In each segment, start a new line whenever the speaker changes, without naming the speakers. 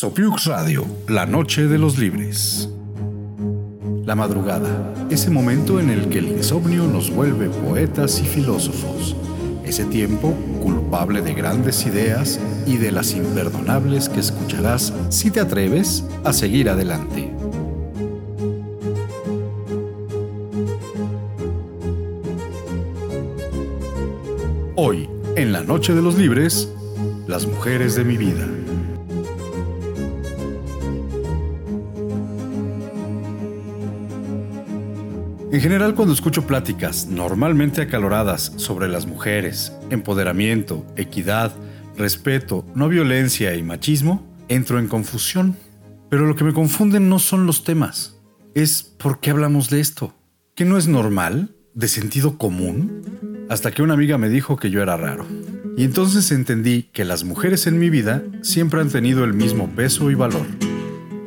Sopiux Radio, la noche de los libres. La madrugada, ese momento en el que el insomnio nos vuelve poetas y filósofos. Ese tiempo culpable de grandes ideas y de las imperdonables que escucharás si te atreves a seguir adelante. Hoy, en la Noche de los Libres, las mujeres de mi vida. En general, cuando escucho pláticas normalmente acaloradas sobre las mujeres, empoderamiento, equidad, respeto, no violencia y machismo, entro en confusión. Pero lo que me confunden no son los temas, es por qué hablamos de esto. ¿Que no es normal? ¿De sentido común? Hasta que una amiga me dijo que yo era raro. Y entonces entendí que las mujeres en mi vida siempre han tenido el mismo peso y valor.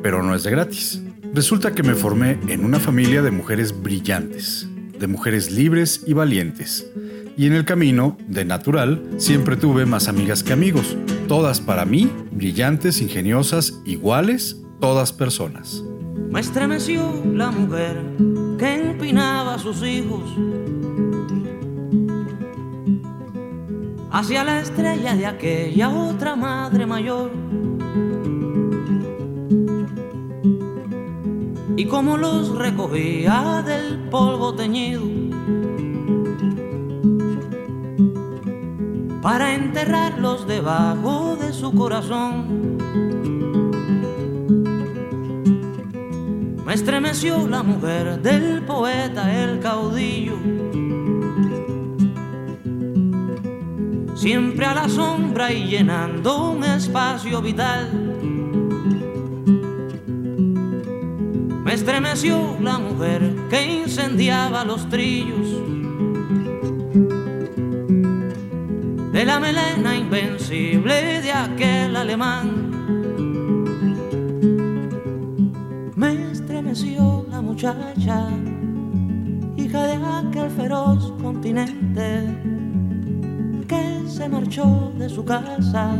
Pero no es de gratis. Resulta que me formé en una familia de mujeres brillantes, de mujeres libres y valientes. Y en el camino, de natural, siempre tuve más amigas que amigos. Todas para mí, brillantes, ingeniosas, iguales, todas personas.
Me estremeció la mujer que empinaba a sus hijos hacia la estrella de aquella otra madre mayor y como los recogía del polvo teñido. Para enterrarlos debajo de su corazón. Me estremeció la mujer del poeta, el caudillo, siempre a la sombra y llenando un espacio vital estremeció la mujer que incendiaba los trillos de la melena invencible de aquel alemán. Me estremeció la muchacha, hija de aquel feroz continente que se marchó de su casa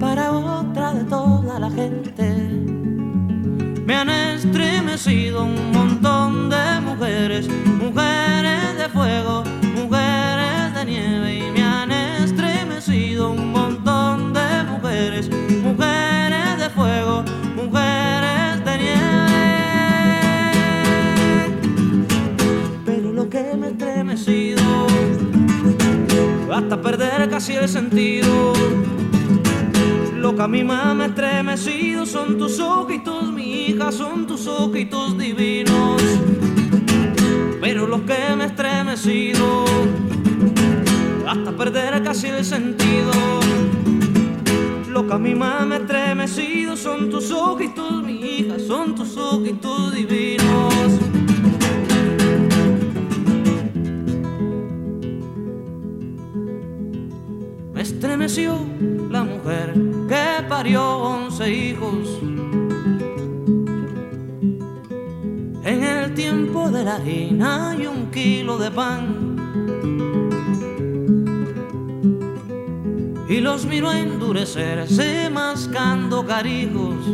para otra de toda la gente me han estremecido un montón de mujeres, mujeres de fuego, mujeres de nieve y me han estremecido un montón de mujeres, mujeres de fuego, mujeres de nieve. Pero lo que me ha estremecido hasta perder casi el sentido lo que a mi mamá estremecido son tus ojitos, mi hija, son tus ojitos divinos. Pero lo que me ha estremecido, hasta perder casi el sentido. Lo que a mi mamá estremecido son tus ojitos, mi hija, son tus ojitos divinos. Me estremeció la mujer parió once hijos. En el tiempo de la harina y un kilo de pan. Y los miró endurecerse mascando carijos.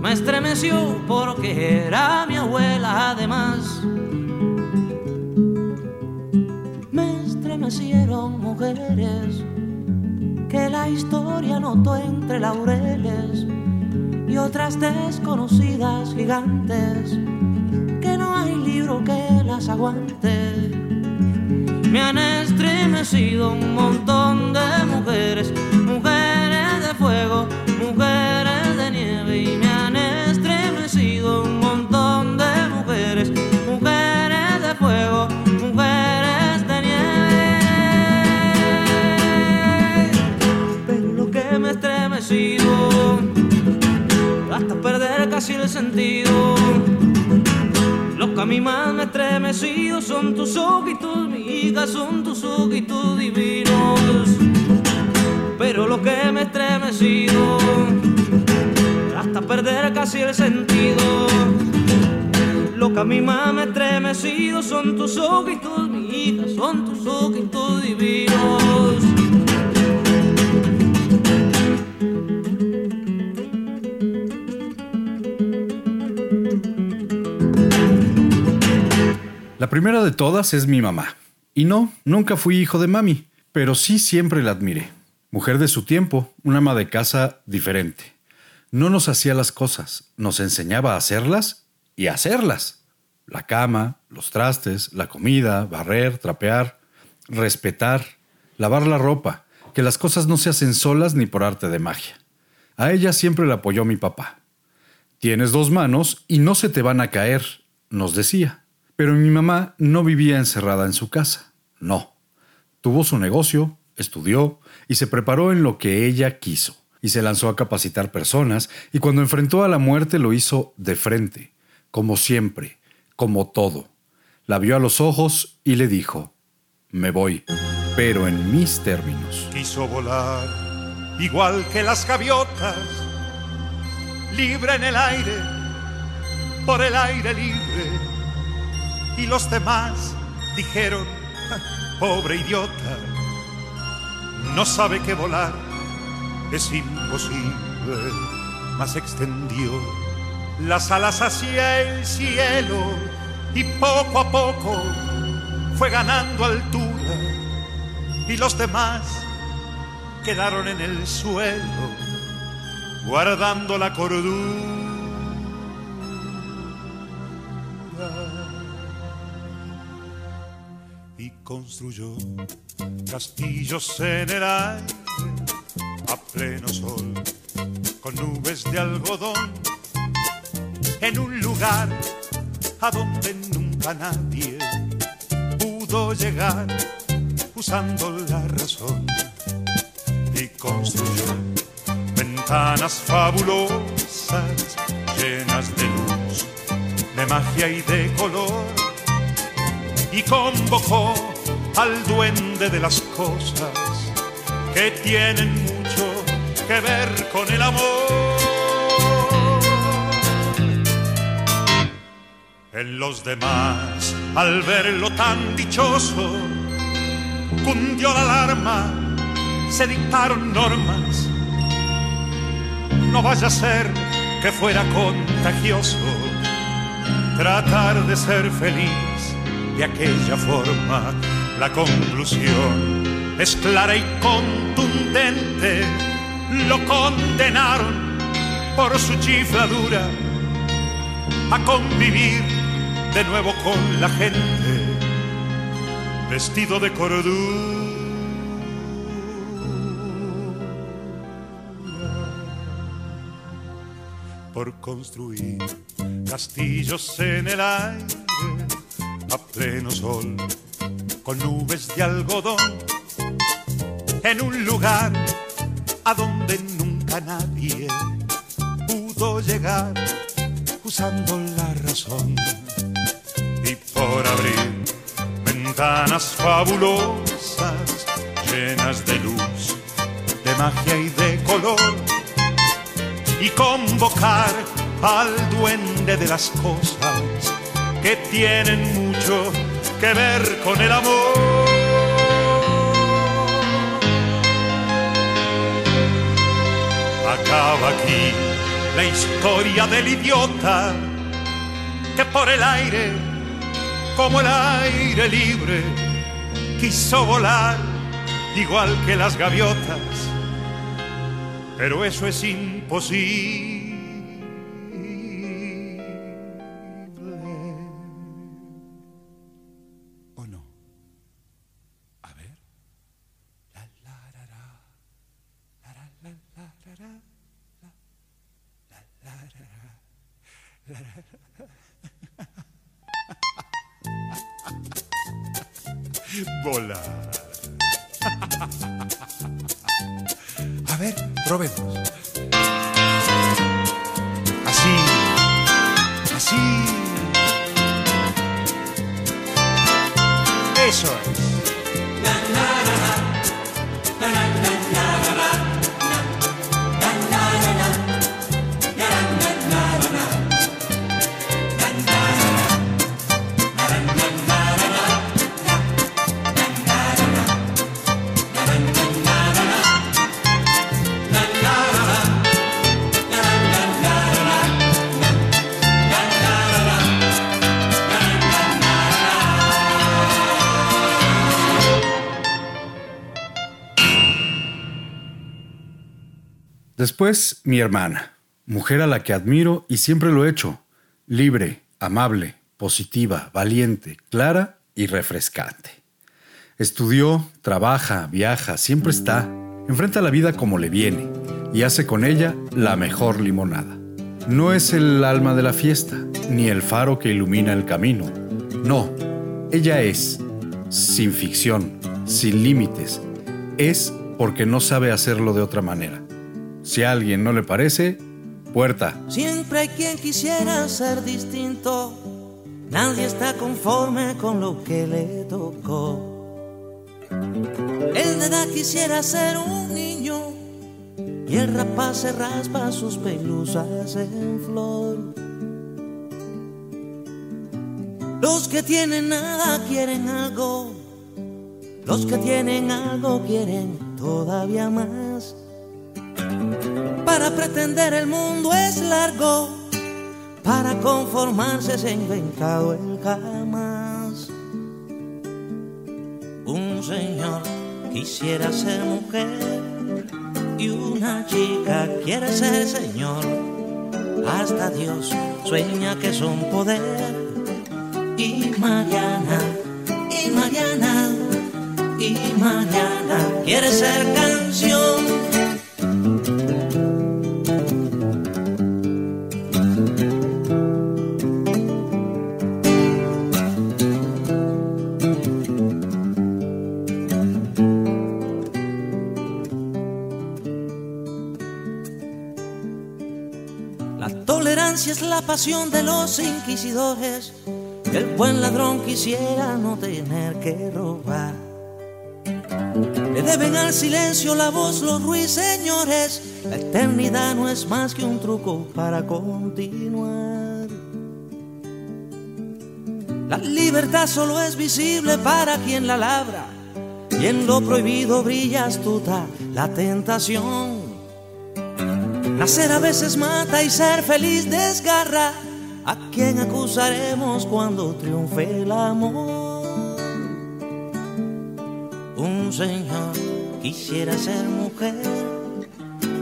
Me estremeció porque era mi abuela además. nacieron mujeres que la historia notó entre laureles y otras desconocidas gigantes que no hay libro que las aguante. Me han estremecido un montón de mujeres, casi el sentido. Los que a mí más me estremecido son tus ojitos, mi hija, son tus ojitos divinos. Pero lo que me estremecido hasta perder casi el sentido. Lo que a mí más me estremecido son tus ojitos, mi hija, son tus ojitos divinos.
Primera de todas es mi mamá. Y no, nunca fui hijo de mami, pero sí siempre la admiré. Mujer de su tiempo, una ama de casa diferente. No nos hacía las cosas, nos enseñaba a hacerlas y a hacerlas. La cama, los trastes, la comida, barrer, trapear, respetar, lavar la ropa, que las cosas no se hacen solas ni por arte de magia. A ella siempre la apoyó mi papá. Tienes dos manos y no se te van a caer, nos decía. Pero mi mamá no vivía encerrada en su casa. No. Tuvo su negocio, estudió y se preparó en lo que ella quiso. Y se lanzó a capacitar personas y cuando enfrentó a la muerte lo hizo de frente, como siempre, como todo. La vio a los ojos y le dijo, me voy, pero en mis términos.
Quiso volar, igual que las gaviotas, libre en el aire, por el aire libre. Y los demás dijeron, pobre idiota, no sabe que volar es imposible, mas extendió las alas hacia el cielo y poco a poco fue ganando altura y los demás quedaron en el suelo guardando la cordura. Construyó castillos en el aire a pleno sol con nubes de algodón en un lugar a donde nunca nadie llegar usando la razón y construyó ventanas fabulosas llenas de luz, de magia y de color y convocó al duende de las cosas que tienen mucho que ver con el amor. En los demás al verlo tan dichoso, cundió la alarma, se dictaron normas. No vaya a ser que fuera contagioso tratar de ser feliz de aquella forma. La conclusión es clara y contundente. Lo condenaron por su chifladura a convivir de nuevo con la gente, vestido de cordura. Por construir castillos en el aire a pleno sol, con nubes de algodón, en un lugar a donde nunca nadie pudo llegar usando la razón. Por abrir ventanas fabulosas llenas de luz, de magia y de color y convocar al duende de las cosas que tienen mucho que ver con el amor. Acaba aquí la historia del idiota que por el aire como el aire libre, quiso volar igual que las gaviotas, pero eso es imposible. Sorry.
Después, mi hermana, mujer a la que admiro y siempre lo he hecho, libre, amable, positiva, valiente, clara y refrescante. Estudió, trabaja, viaja, siempre está, enfrenta la vida como le viene y hace con ella la mejor limonada. No es el alma de la fiesta, ni el faro que ilumina el camino. No, ella es, sin ficción, sin límites. Es porque no sabe hacerlo de otra manera. Si a alguien no le parece, puerta.
Siempre hay quien quisiera ser distinto. Nadie está conforme con lo que le tocó. El de edad quisiera ser un niño y el rapaz se raspa sus pelusas en flor. Los que tienen nada quieren algo, los que tienen algo quieren todavía más. Para pretender el mundo es largo, para conformarse se ha inventado el jamás. Un señor quisiera ser mujer y una chica quiere ser señor. Hasta Dios sueña que son poder. Y Mariana, y Mariana, y Mariana quiere ser canción. La pasión de los inquisidores. El buen ladrón quisiera no tener que robar. Le deben al silencio la voz los ruiseñores. La eternidad no es más que un truco para continuar. La libertad solo es visible para quien la labra. Y en lo prohibido brilla astuta la tentación. Nacer a veces mata y ser feliz desgarra. ¿A quién acusaremos cuando triunfe el amor? Un señor quisiera ser mujer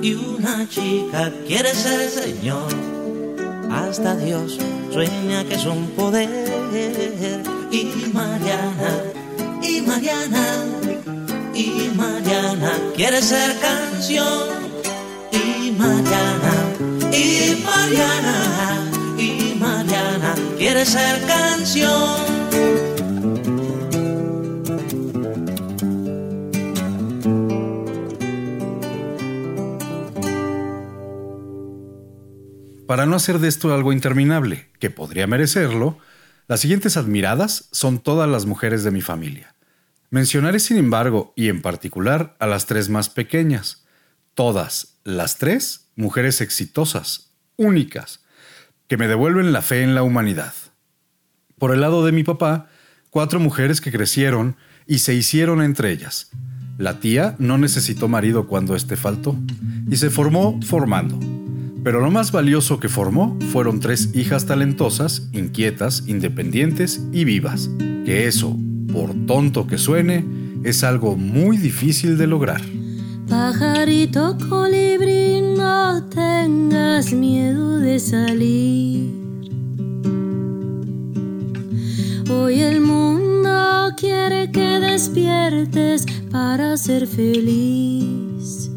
y una chica quiere ser señor. Hasta Dios sueña que es un poder. Y Mariana, y Mariana, y Mariana quiere ser canción y Mariana, y Mariana, y Mariana quiere ser canción.
Para no hacer de esto algo interminable, que podría merecerlo, las siguientes admiradas son todas las mujeres de mi familia. Mencionaré, sin embargo, y en particular, a las tres más pequeñas, Todas, las tres, mujeres exitosas, únicas, que me devuelven la fe en la humanidad. Por el lado de mi papá, cuatro mujeres que crecieron y se hicieron entre ellas. La tía no necesitó marido cuando éste faltó y se formó formando. Pero lo más valioso que formó fueron tres hijas talentosas, inquietas, independientes y vivas. Que eso, por tonto que suene, es algo muy difícil de lograr.
Pajarito colibrí, no tengas miedo de salir. Hoy el mundo quiere que despiertes para ser feliz.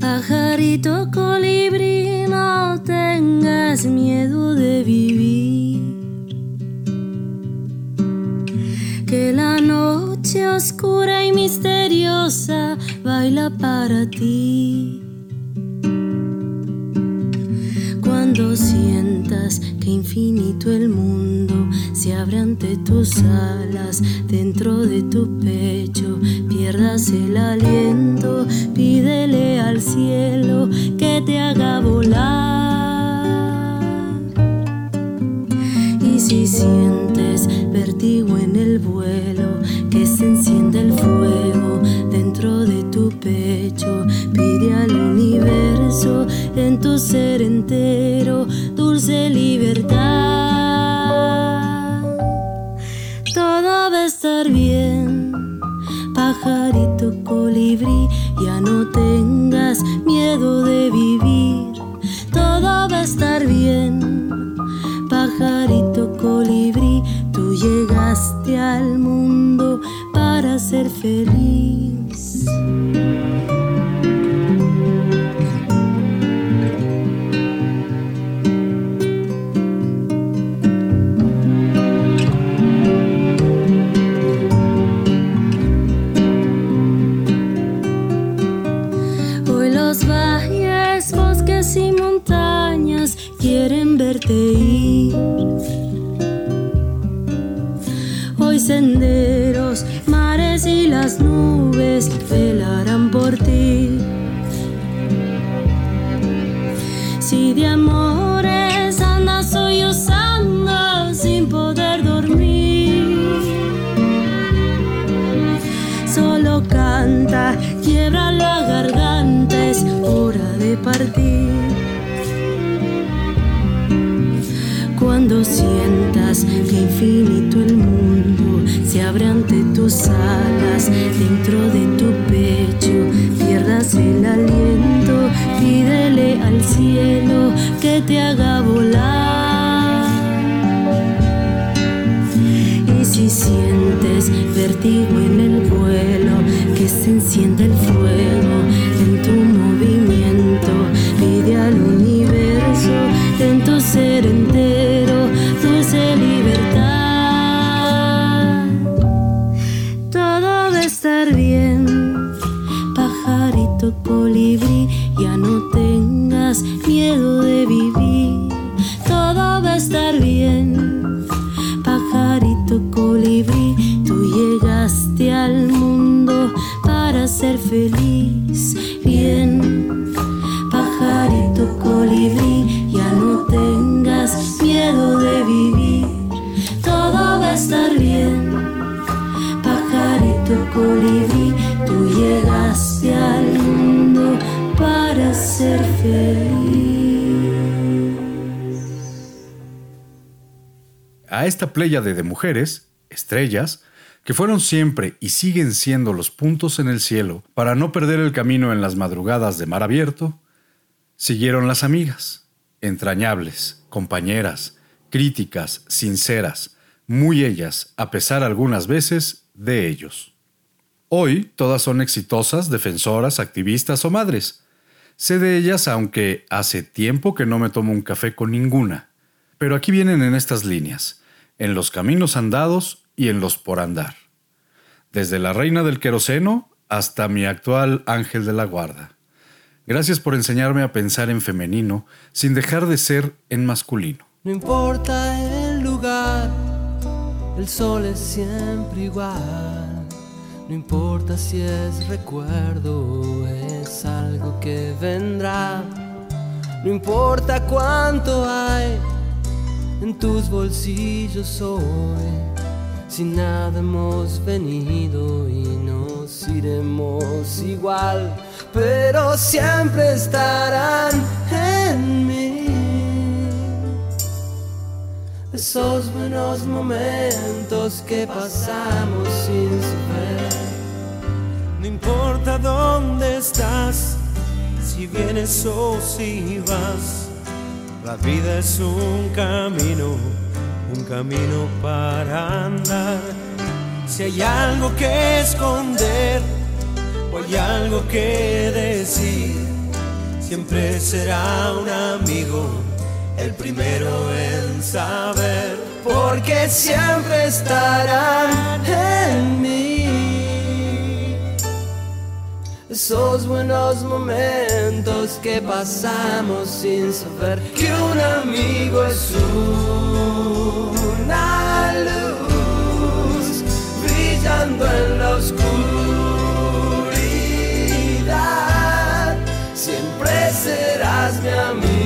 Pajarito colibrí, no tengas miedo de vivir. Que la noche oscura y misteriosa baila para ti. Cuando sientas que infinito el mundo se abre ante tus alas, dentro de tu pecho pierdas el aliento, pídele al cielo que te haga volar. Y si sientes vertigo en el vuelo, que se enciende el fuego dentro de tu pecho. Pide al universo en tu ser entero dulce libertad. Todo va a estar bien, pajarito colibrí, ya no al mundo para ser feliz. Hoy los valles, bosques y montañas quieren verte velarán por ti. Si de amores andas sollozando sin poder dormir, solo canta, quiebra la garganta, es hora de partir. Cuando sientas que infinito el mundo se abre ante tus alas, dentro de tu pecho pierdas el aliento, pídele al cielo que te haga volar. Y si sientes vértigo en el vuelo, que se encienda el fuego
esta pléyade de mujeres, estrellas, que fueron siempre y siguen siendo los puntos en el cielo para no perder el camino en las madrugadas de mar abierto, siguieron las amigas, entrañables, compañeras, críticas, sinceras, muy ellas, a pesar algunas veces de ellos. Hoy todas son exitosas, defensoras, activistas o madres. Sé de ellas aunque hace tiempo que no me tomo un café con ninguna. Pero aquí vienen en estas líneas, en los caminos andados y en los por andar. Desde la reina del queroseno hasta mi actual ángel de la guarda. Gracias por enseñarme a pensar en femenino sin dejar de ser en masculino.
No importa el lugar, el sol es siempre igual. No importa si es recuerdo o es algo que vendrá. No importa cuánto hay en tus bolsillos hoy. Si nada hemos venido y nos iremos igual, pero siempre estarán en mí. Esos buenos momentos que pasamos sin saber.
No importa dónde estás, si vienes o si vas, la vida es un camino, un camino para andar. Si hay algo que esconder o hay algo que decir, siempre será un amigo el primero en saber,
porque siempre estarán en mí. Esos buenos momentos que pasamos sin saber que un amigo es una luz brillando en la oscuridad. Siempre serás mi amigo,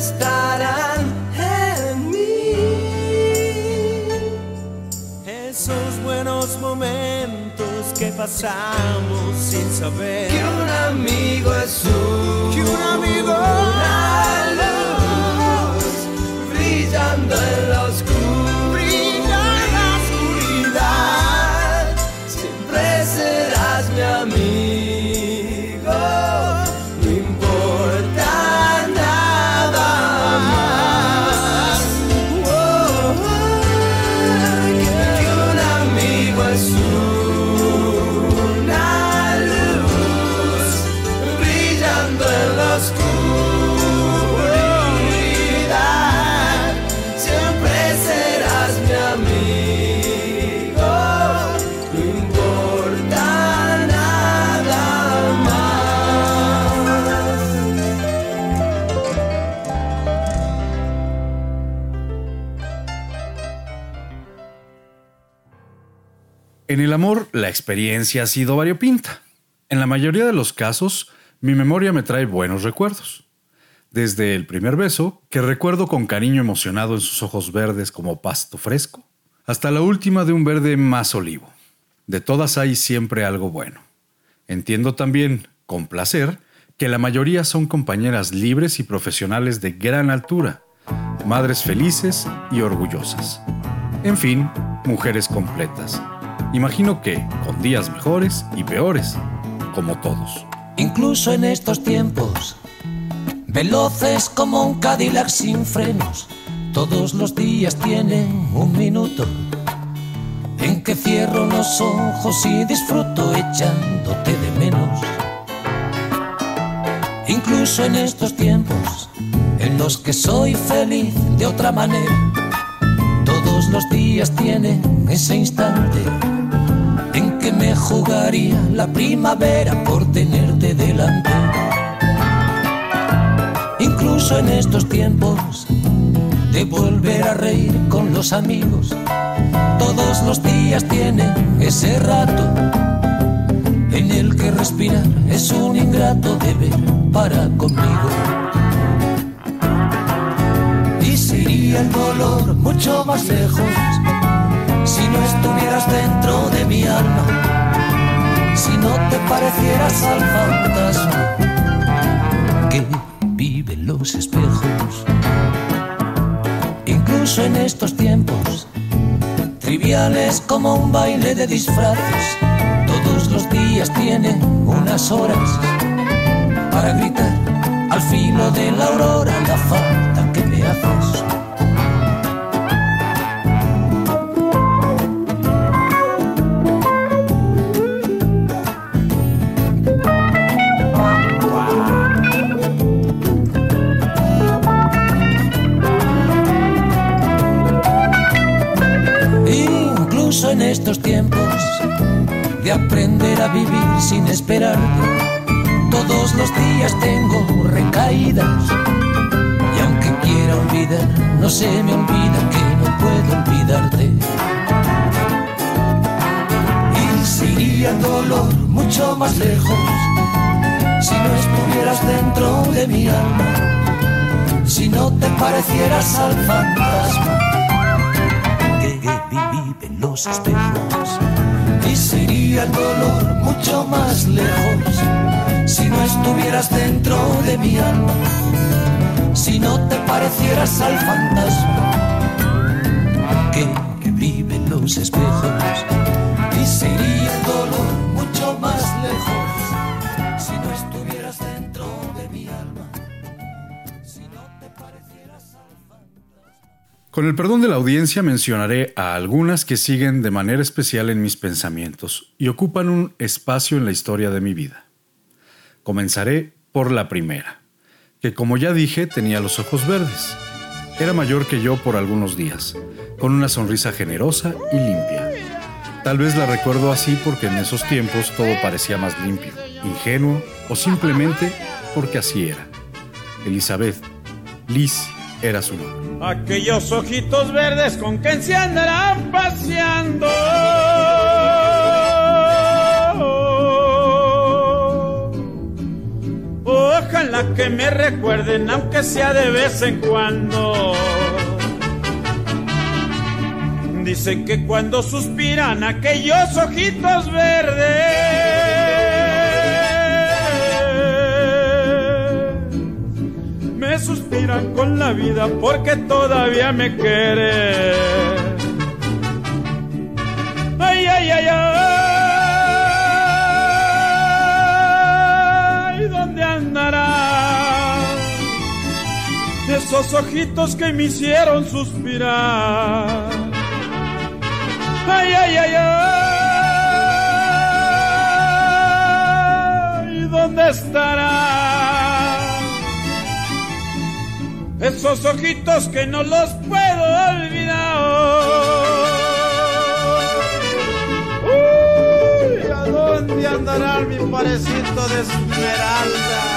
estarán en mí.
esos buenos momentos que pasamos sin saber.
Que un amigo es un,
Que un amigo-
una luz brillando en la
En el amor, la experiencia ha sido variopinta. En la mayoría de los casos, mi memoria me trae buenos recuerdos. Desde el primer beso, que recuerdo con cariño emocionado en sus ojos verdes como pasto fresco, hasta la última de un verde más olivo. De todas hay siempre algo bueno. Entiendo también, con placer, que la mayoría son compañeras libres y profesionales de gran altura, madres felices y orgullosas. En fin, mujeres completas. Imagino que con días mejores y peores, como todos.
Incluso en estos tiempos, veloces como un Cadillac sin frenos, todos los días tienen un minuto en que cierro los ojos y disfruto echándote de menos. Incluso en estos tiempos en los que soy feliz de otra manera, todos los días tienen ese instante en que me jugaría la primavera por tenerte delante. Incluso en estos tiempos de volver a reír con los amigos, todos los días tienen ese rato en el que respirar es un ingrato deber para conmigo. Y sería el dolor mucho más lejos si no estuvieras dentro de mi alma, si no te parecieras al fantasma que vive en los espejos. Incluso en estos tiempos, triviales como un baile de disfraces, todos los días tienen unas horas para gritar al filo de la aurora la falta que me haces. Tengo recaídas y aunque quiera olvidar, no se me olvida que no puedo olvidarte. Y sería el dolor mucho más lejos si no estuvieras dentro de mi alma, si no te parecieras al fantasma los espejos y sería el dolor mucho más lejos si no estuvieras dentro de mi alma, si no te parecieras al fantasma que, que los espejos y sería dolor mucho más lejos si no estuvieras dentro de mi alma, si no te parecieras al
Con el perdón de la audiencia mencionaré a algunas que siguen de manera especial en mis pensamientos y ocupan un espacio en la historia de mi vida. Comenzaré por la primera, que como ya dije tenía los ojos verdes. Era mayor que yo por algunos días, con una sonrisa generosa y limpia. Tal vez la recuerdo así porque en esos tiempos todo parecía más limpio, ingenuo o simplemente porque así era. Elizabeth, Liz era su nombre.
Aquellos ojitos verdes con que se andarán paseando. Ojalá que me recuerden, aunque sea de vez en cuando. Dicen que cuando suspiran aquellos ojitos verdes, me suspiran con la vida porque todavía me quieren. Ay, ay, ay, ay, ¿dónde andará? Esos ojitos que me hicieron suspirar. Ay, ay, ay, ay, ¿dónde estará? Esos ojitos que no los puedo olvidar. Uy, ¿a dónde andará mi parecito de esmeralda?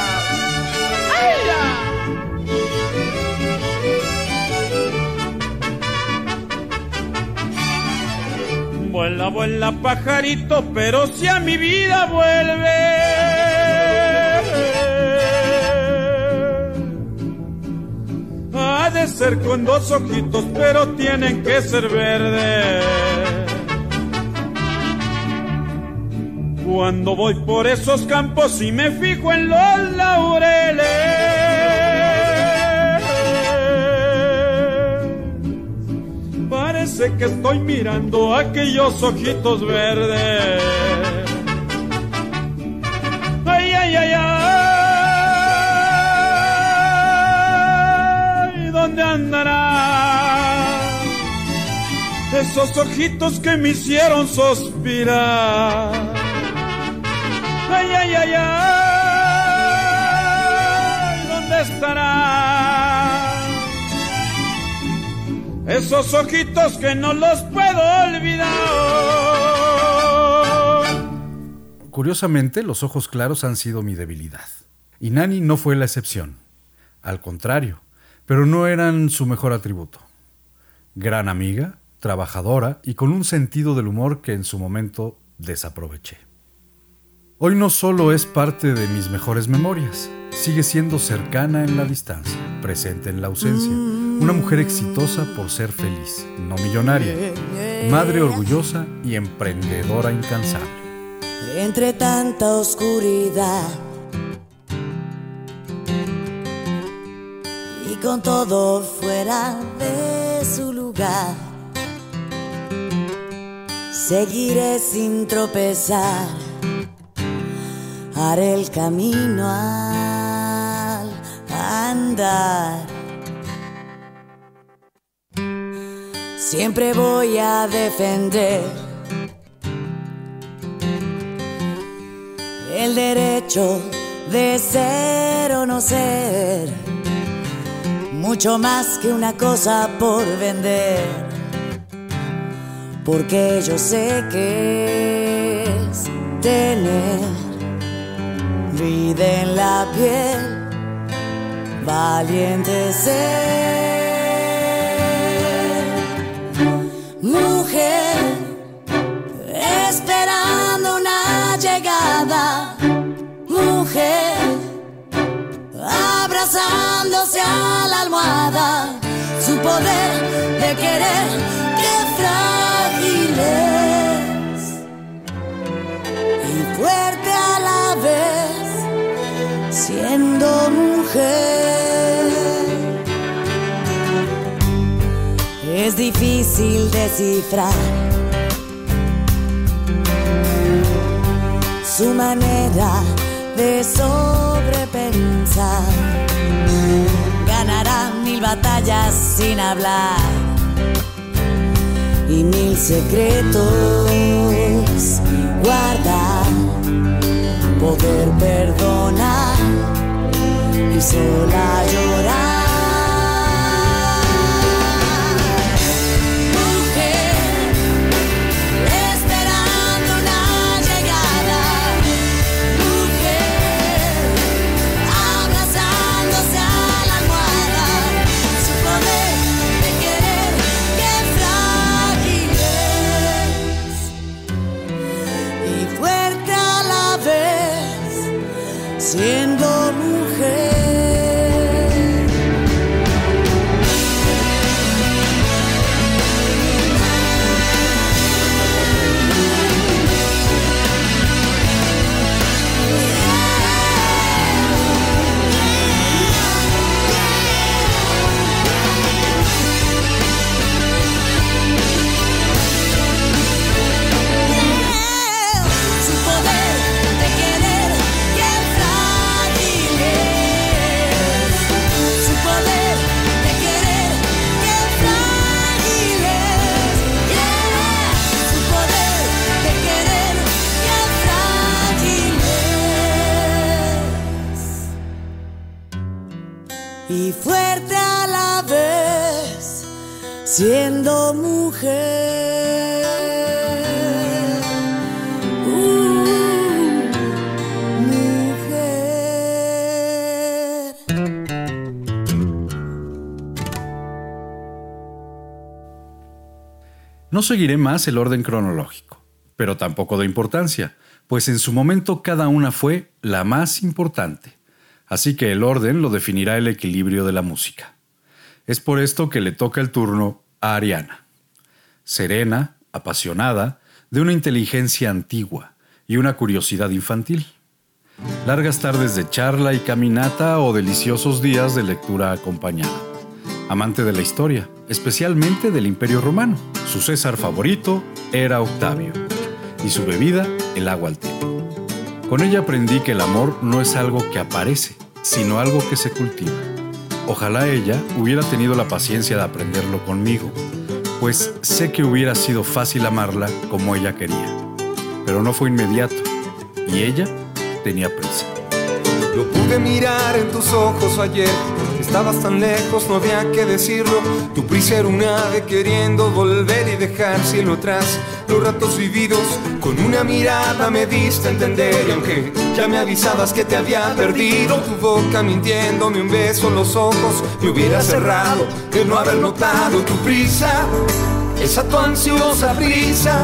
Vuela, vuela pajarito, pero si a mi vida vuelve. Ha de ser con dos ojitos, pero tienen que ser verdes. Cuando voy por esos campos y me fijo en los laureles. Parece que estoy mirando aquellos ojitos verdes. Ay, ay, ay, ay. ¿Dónde andará? Esos ojitos que me hicieron suspirar. Ay, ay, ay, ay. ¿Dónde estará? Esos ojitos que no los puedo olvidar.
Curiosamente, los ojos claros han sido mi debilidad. Y Nani no fue la excepción. Al contrario, pero no eran su mejor atributo. Gran amiga, trabajadora y con un sentido del humor que en su momento desaproveché. Hoy no solo es parte de mis mejores memorias, sigue siendo cercana en la distancia, presente en la ausencia una mujer exitosa por ser feliz, no millonaria, madre orgullosa y emprendedora incansable.
Entre tanta oscuridad y con todo fuera de su lugar, seguiré sin tropezar, haré el camino al andar. Siempre voy a defender el derecho de ser o no ser, mucho más que una cosa por vender, porque yo sé que es tener vida en la piel, valiente ser. Esperando una llegada, mujer, abrazándose a la almohada, su poder de querer, difícil descifrar su manera de sobrepensar. Ganará mil batallas sin hablar y mil secretos guardar. Poder perdonar y sola llorar.
No seguiré más el orden cronológico, pero tampoco de importancia, pues en su momento cada una fue la más importante. Así que el orden lo definirá el equilibrio de la música. Es por esto que le toca el turno a Ariana. Serena, apasionada, de una inteligencia antigua y una curiosidad infantil. Largas tardes de charla y caminata o deliciosos días de lectura acompañada. Amante de la historia, especialmente del Imperio Romano. Su César favorito era Octavio y su bebida el agua al tiempo. Con ella aprendí que el amor no es algo que aparece, sino algo que se cultiva. Ojalá ella hubiera tenido la paciencia de aprenderlo conmigo, pues sé que hubiera sido fácil amarla como ella quería. Pero no fue inmediato, y ella tenía prisa.
Lo pude mirar en tus ojos ayer. Estabas tan lejos, no había que decirlo. Tu prisa era un ave queriendo volver y dejar cielo atrás. Los ratos vividos con una mirada me diste a entender. Y aunque ya me avisabas que te había perdido, tu boca mintiéndome un beso en los ojos me hubiera cerrado de no haber notado tu prisa. Esa tu ansiosa prisa,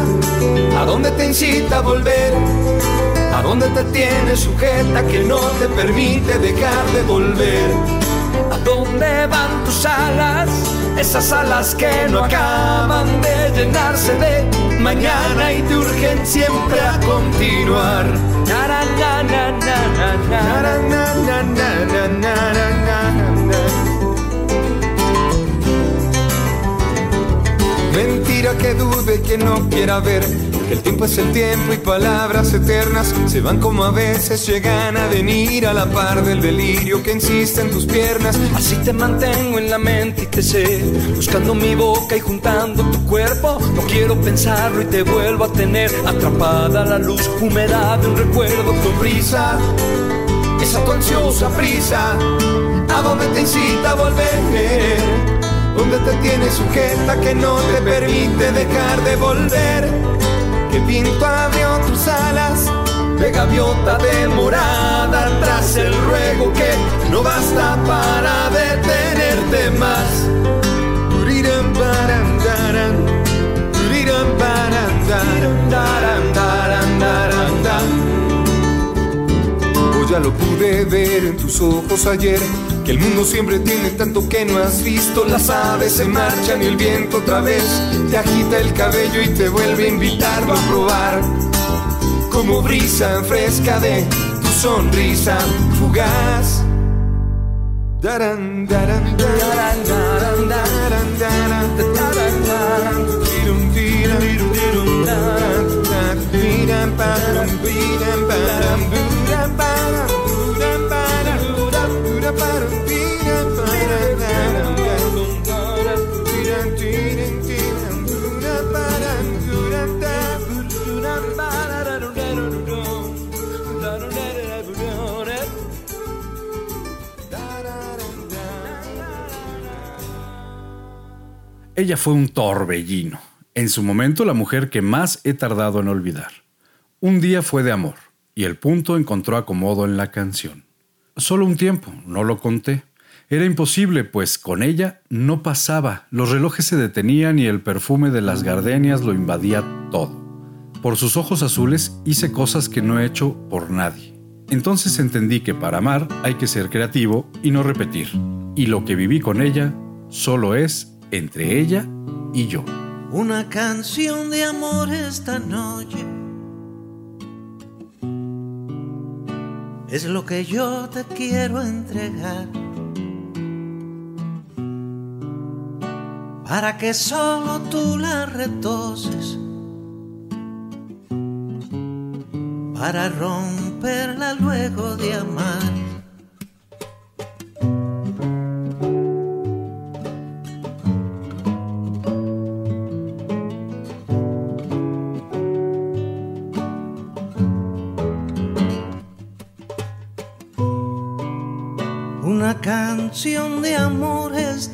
¿a dónde te incita a volver? ¿A dónde te tienes sujeta que no te permite dejar de volver? ¿A dónde van tus alas? Esas alas que no acaban de llenarse de mañana y te urgen siempre a continuar. Mentira que dude que no quiera ver que el tiempo es el tiempo y palabras eternas se van como a veces llegan a venir a la par del delirio que insiste en tus piernas. Así te mantengo en la mente y te sé, buscando mi boca y juntando tu cuerpo. No quiero pensarlo y te vuelvo a tener atrapada la luz húmeda de un recuerdo. Tu prisa, esa tu ansiosa prisa, ¿a dónde te incita a volver? ¿Dónde te tiene sujeta que no te permite dejar de volver? Que pinto abrió tus alas de gaviota demorada tras el ruego que no basta para detenerte más. Lo pude ver en tus ojos ayer que el mundo siempre tiene tanto que no has visto. Las aves se marchan y el viento otra vez te agita el cabello y te vuelve a invitarlo a probar. Como brisa fresca de tu sonrisa fugaz.
Ella fue un torbellino, en su momento la mujer que más he tardado en olvidar. Un día fue de amor, y el punto encontró acomodo en la canción. Solo un tiempo, no lo conté. Era imposible, pues con ella no pasaba, los relojes se detenían y el perfume de las gardenias lo invadía todo. Por sus ojos azules hice cosas que no he hecho por nadie. Entonces entendí que para amar hay que ser creativo y no repetir. Y lo que viví con ella solo es entre ella y yo.
Una canción de amor esta noche. Es lo que yo te quiero entregar. Para que solo tú la retoses. Para romperla luego de amar.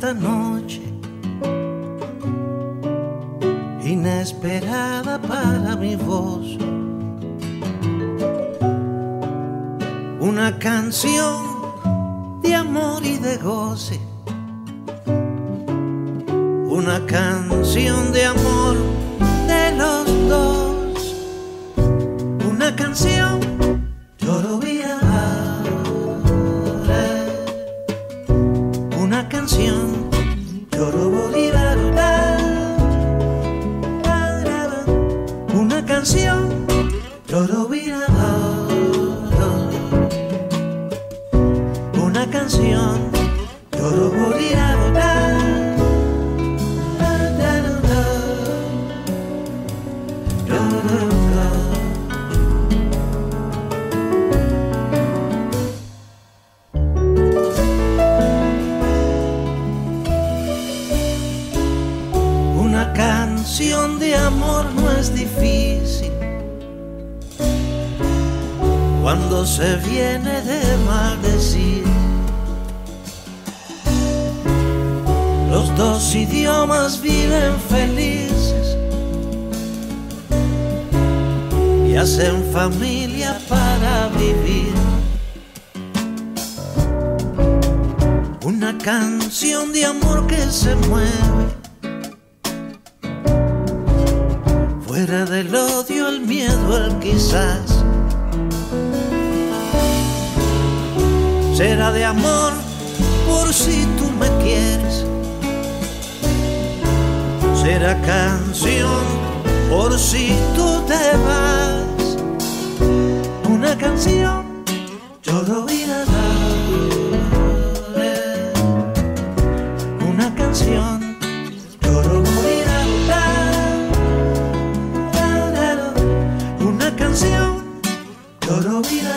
Esta noche,
no es difícil cuando se viene de maldecir. Los dos idiomas viven felices y hacen familia para vivir. Una canción de amor que se mueve Fuera del odio, el miedo, el quizás. Será de amor por si tú me quieres. Será canción por si tú te vas. Una canción, yo lo a dar. Todo vida.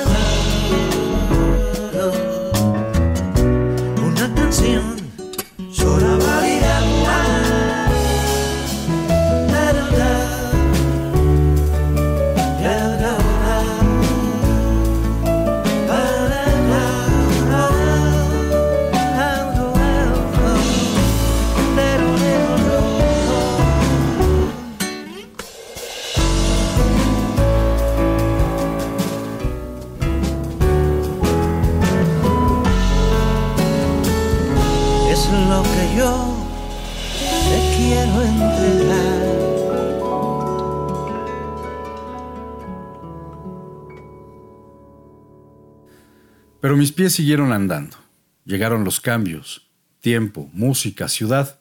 Pero mis pies siguieron andando. Llegaron los cambios, tiempo, música, ciudad,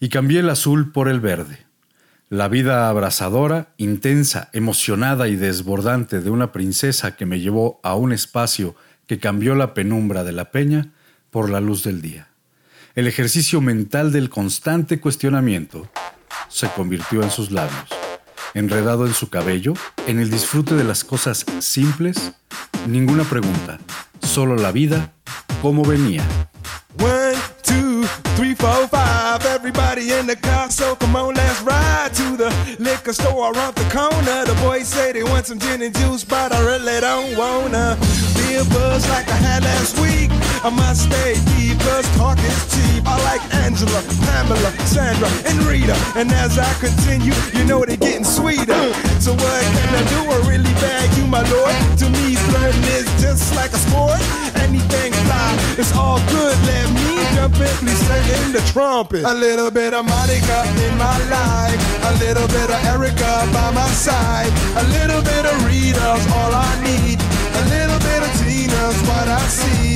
y cambié el azul por el verde. La vida abrasadora, intensa, emocionada y desbordante de una princesa que me llevó a un espacio que cambió la penumbra de la peña por la luz del día. El ejercicio mental del constante cuestionamiento se convirtió en sus labios, enredado en su cabello, en el disfrute de las cosas simples, ninguna pregunta, solo la vida como venía.
One, two, three, four, five. Everybody in the car, so come on, let's ride to the liquor store around the corner. The boys say they want some gin and juice, but I really don't wanna be a buzz like I had last week. I must stay deep, cause talk is cheap. I like Angela, Pamela, Sandra, and Rita. And as I continue, you know they're getting sweeter. So what can I do? I really bag you, my lord. To me, flirting is just like a sport. Anything fly, it's all good. Let me jump in, please in the trumpet. A little bit of Monica in my life. A little bit of Erica by my side. A little bit of Rita's all I need. A little bit of Tina's what I see.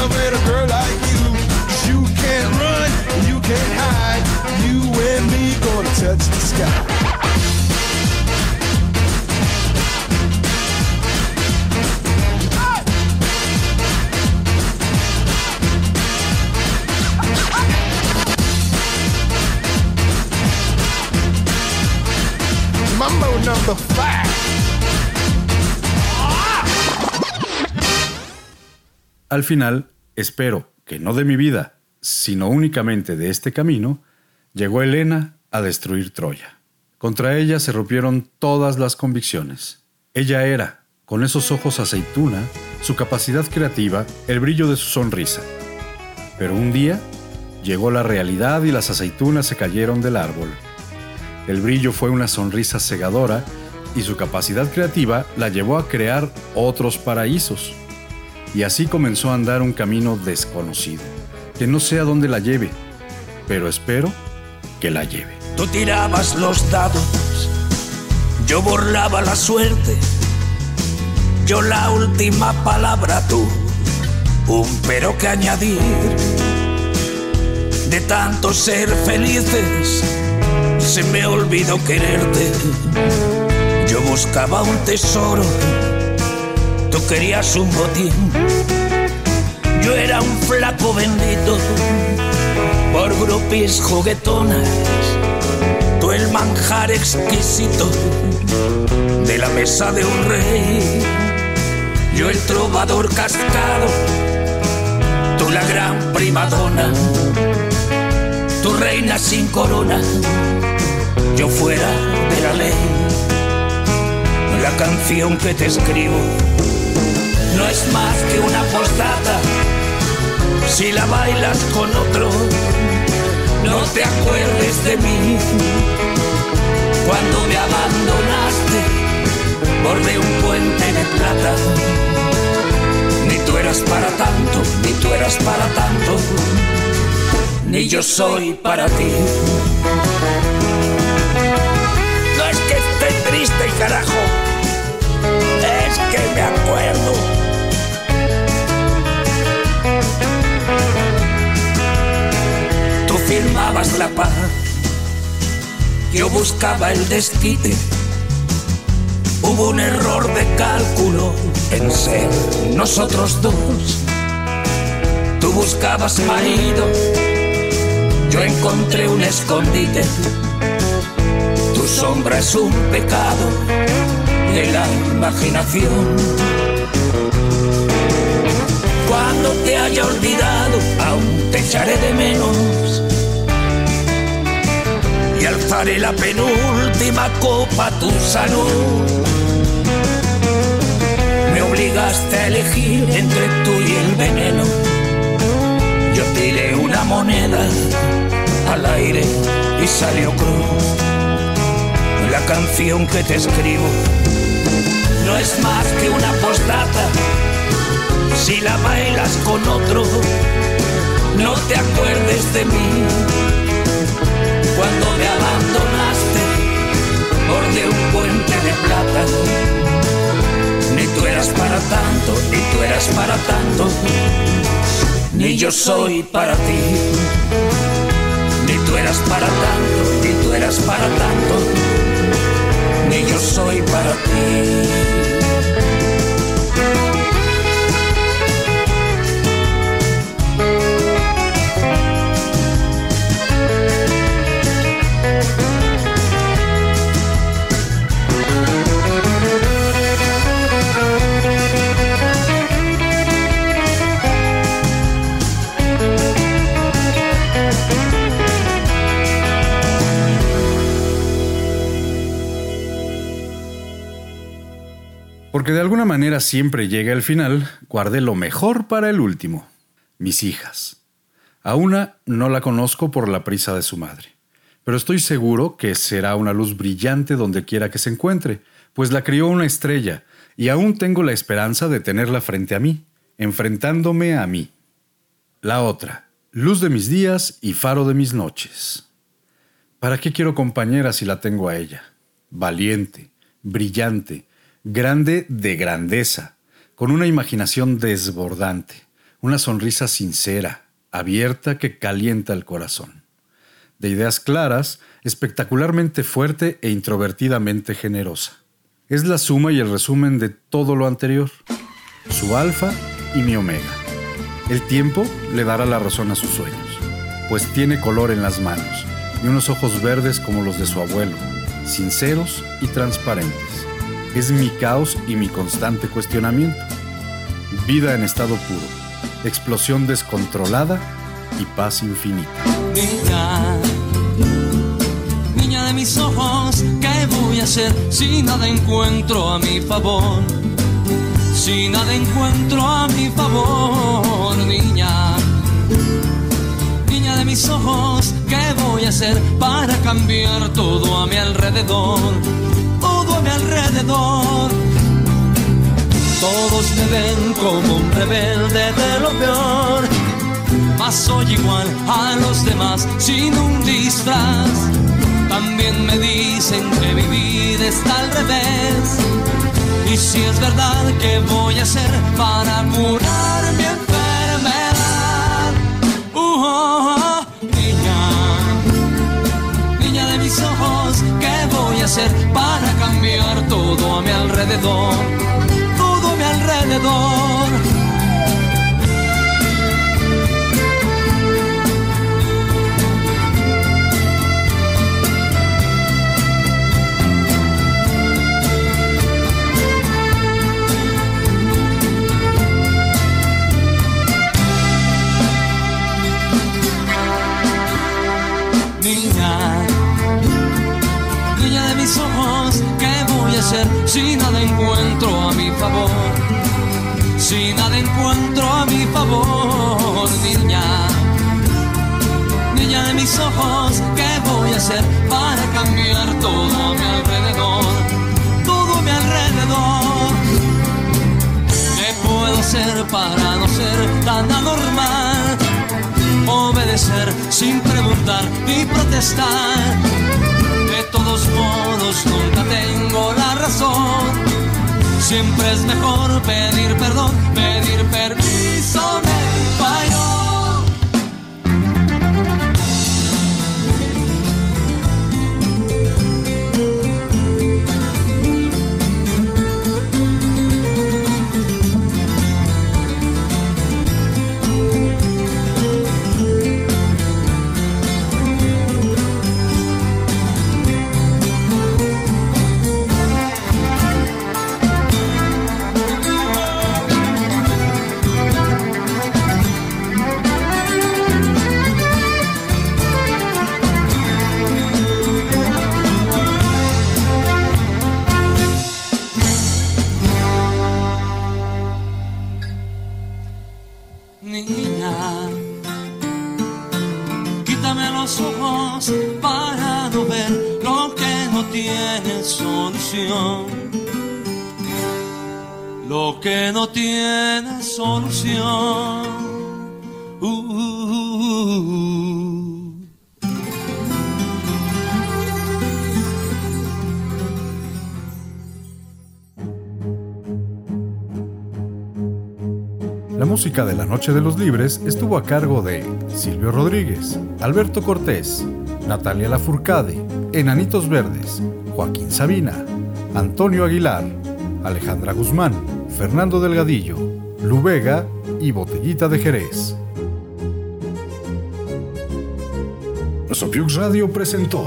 Love a girl like you. You can't run, you can't hide. You and me gonna touch the sky. Mambo number five.
Al final, espero que no de mi vida, sino únicamente de este camino, llegó Elena a destruir Troya. Contra ella se rompieron todas las convicciones. Ella era, con esos ojos aceituna, su capacidad creativa, el brillo de su sonrisa. Pero un día llegó la realidad y las aceitunas se cayeron del árbol. El brillo fue una sonrisa cegadora y su capacidad creativa la llevó a crear otros paraísos y así comenzó a andar un camino desconocido, que no sé a dónde la lleve, pero espero que la lleve.
Tú tirabas los dados, yo borraba la suerte, yo la última palabra tú, un pero que añadir. De tanto ser felices, se me olvidó quererte. Yo buscaba un tesoro tú querías un botín. Yo era un flaco bendito. Por grupis juguetonas, tú el manjar exquisito. De la mesa de un rey. Yo el trovador cascado, tú la gran primadona, tu reina sin corona, yo fuera de la ley. La canción que te escribo es más que una postdata. Si la bailas con otro, no te acuerdes de mí. Cuando me abandonaste, borde un puente de plata. Ni tú eras para tanto, ni tú eras para tanto, ni yo soy para ti. No es que esté triste carajo, es que me acuerdo firmabas la paz, yo buscaba el desquite. Hubo un error de cálculo en ser nosotros dos. Tú buscabas marido, yo encontré un escondite. Tu sombra es un pecado de la imaginación. Cuando te haya olvidado, aún te echaré de menos y alzaré la penúltima copa a tu salud. Me obligaste a elegir entre tú y el veneno. Yo tiré una moneda al aire y salió cruz. La canción que te escribo no es más que una postdata. Si la bailas con otro, no te acuerdes de mí cuando me abandonaste borde un puente de plata. Ni tú eras para tanto, ni tú eras para tanto, ni yo soy para ti. Ni tú eras para tanto, ni tú eras para tanto soy para ti.
Porque de alguna manera siempre llega el final, guardé lo mejor para el último, mis hijas. A una no la conozco por la prisa de su madre, pero estoy seguro que será una luz brillante donde quiera que se encuentre, pues la crió una estrella, y aún tengo la esperanza de tenerla frente a mí, enfrentándome a mí. La otra, luz de mis días y faro de mis noches. ¿Para qué quiero compañera si la tengo a ella? Valiente, brillante, grande de grandeza, con una imaginación desbordante, una sonrisa sincera, abierta que calienta el corazón. De ideas claras, espectacularmente fuerte e introvertidamente generosa. Es la suma y el resumen de todo lo anterior, su alfa y mi omega. El tiempo le dará la razón a sus sueños, pues tiene color en las manos y unos ojos verdes como los de su abuelo, sinceros y transparentes es mi caos y mi constante cuestionamiento. Vida en estado puro, explosión descontrolada y paz infinita.
Niña, niña de mis ojos, ¿qué voy a hacer si nada encuentro a mi favor? Si nada encuentro a mi favor, niña. Niña de mis ojos, ¿qué voy a hacer para cambiar todo a mi alrededor? Mi alrededor. Todos me ven como un rebelde de lo peor, mas soy igual a los demás sin un disfraz. También me dicen que mi vida está al revés. Y si es verdad, ¿qué voy a hacer para curar para cambiar todo a mi alrededor? Todo a mi alrededor. Si nada encuentro a mi favor? Si nada encuentro a mi favor, niña, niña de mis ojos, ¿qué voy a hacer para cambiar todo a mi alrededor? Todo a mi alrededor. ¿Qué puedo hacer para no ser tan anormal? Obedecer sin preguntar ni protestar todos modos nunca tengo la razón. Siempre es mejor pedir perdón, pedir permiso,
de la Noche de los Libres estuvo a cargo de Silvio Rodríguez, Alberto Cortés, Natalia Lafurcade, Enanitos Verdes, Joaquín Sabina, Antonio Aguilar, Alejandra Guzmán, Fernando Delgadillo, Lu Vega y Botellita de Jerez. Sopiux Radio presentó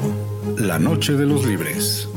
La Noche de los Libres.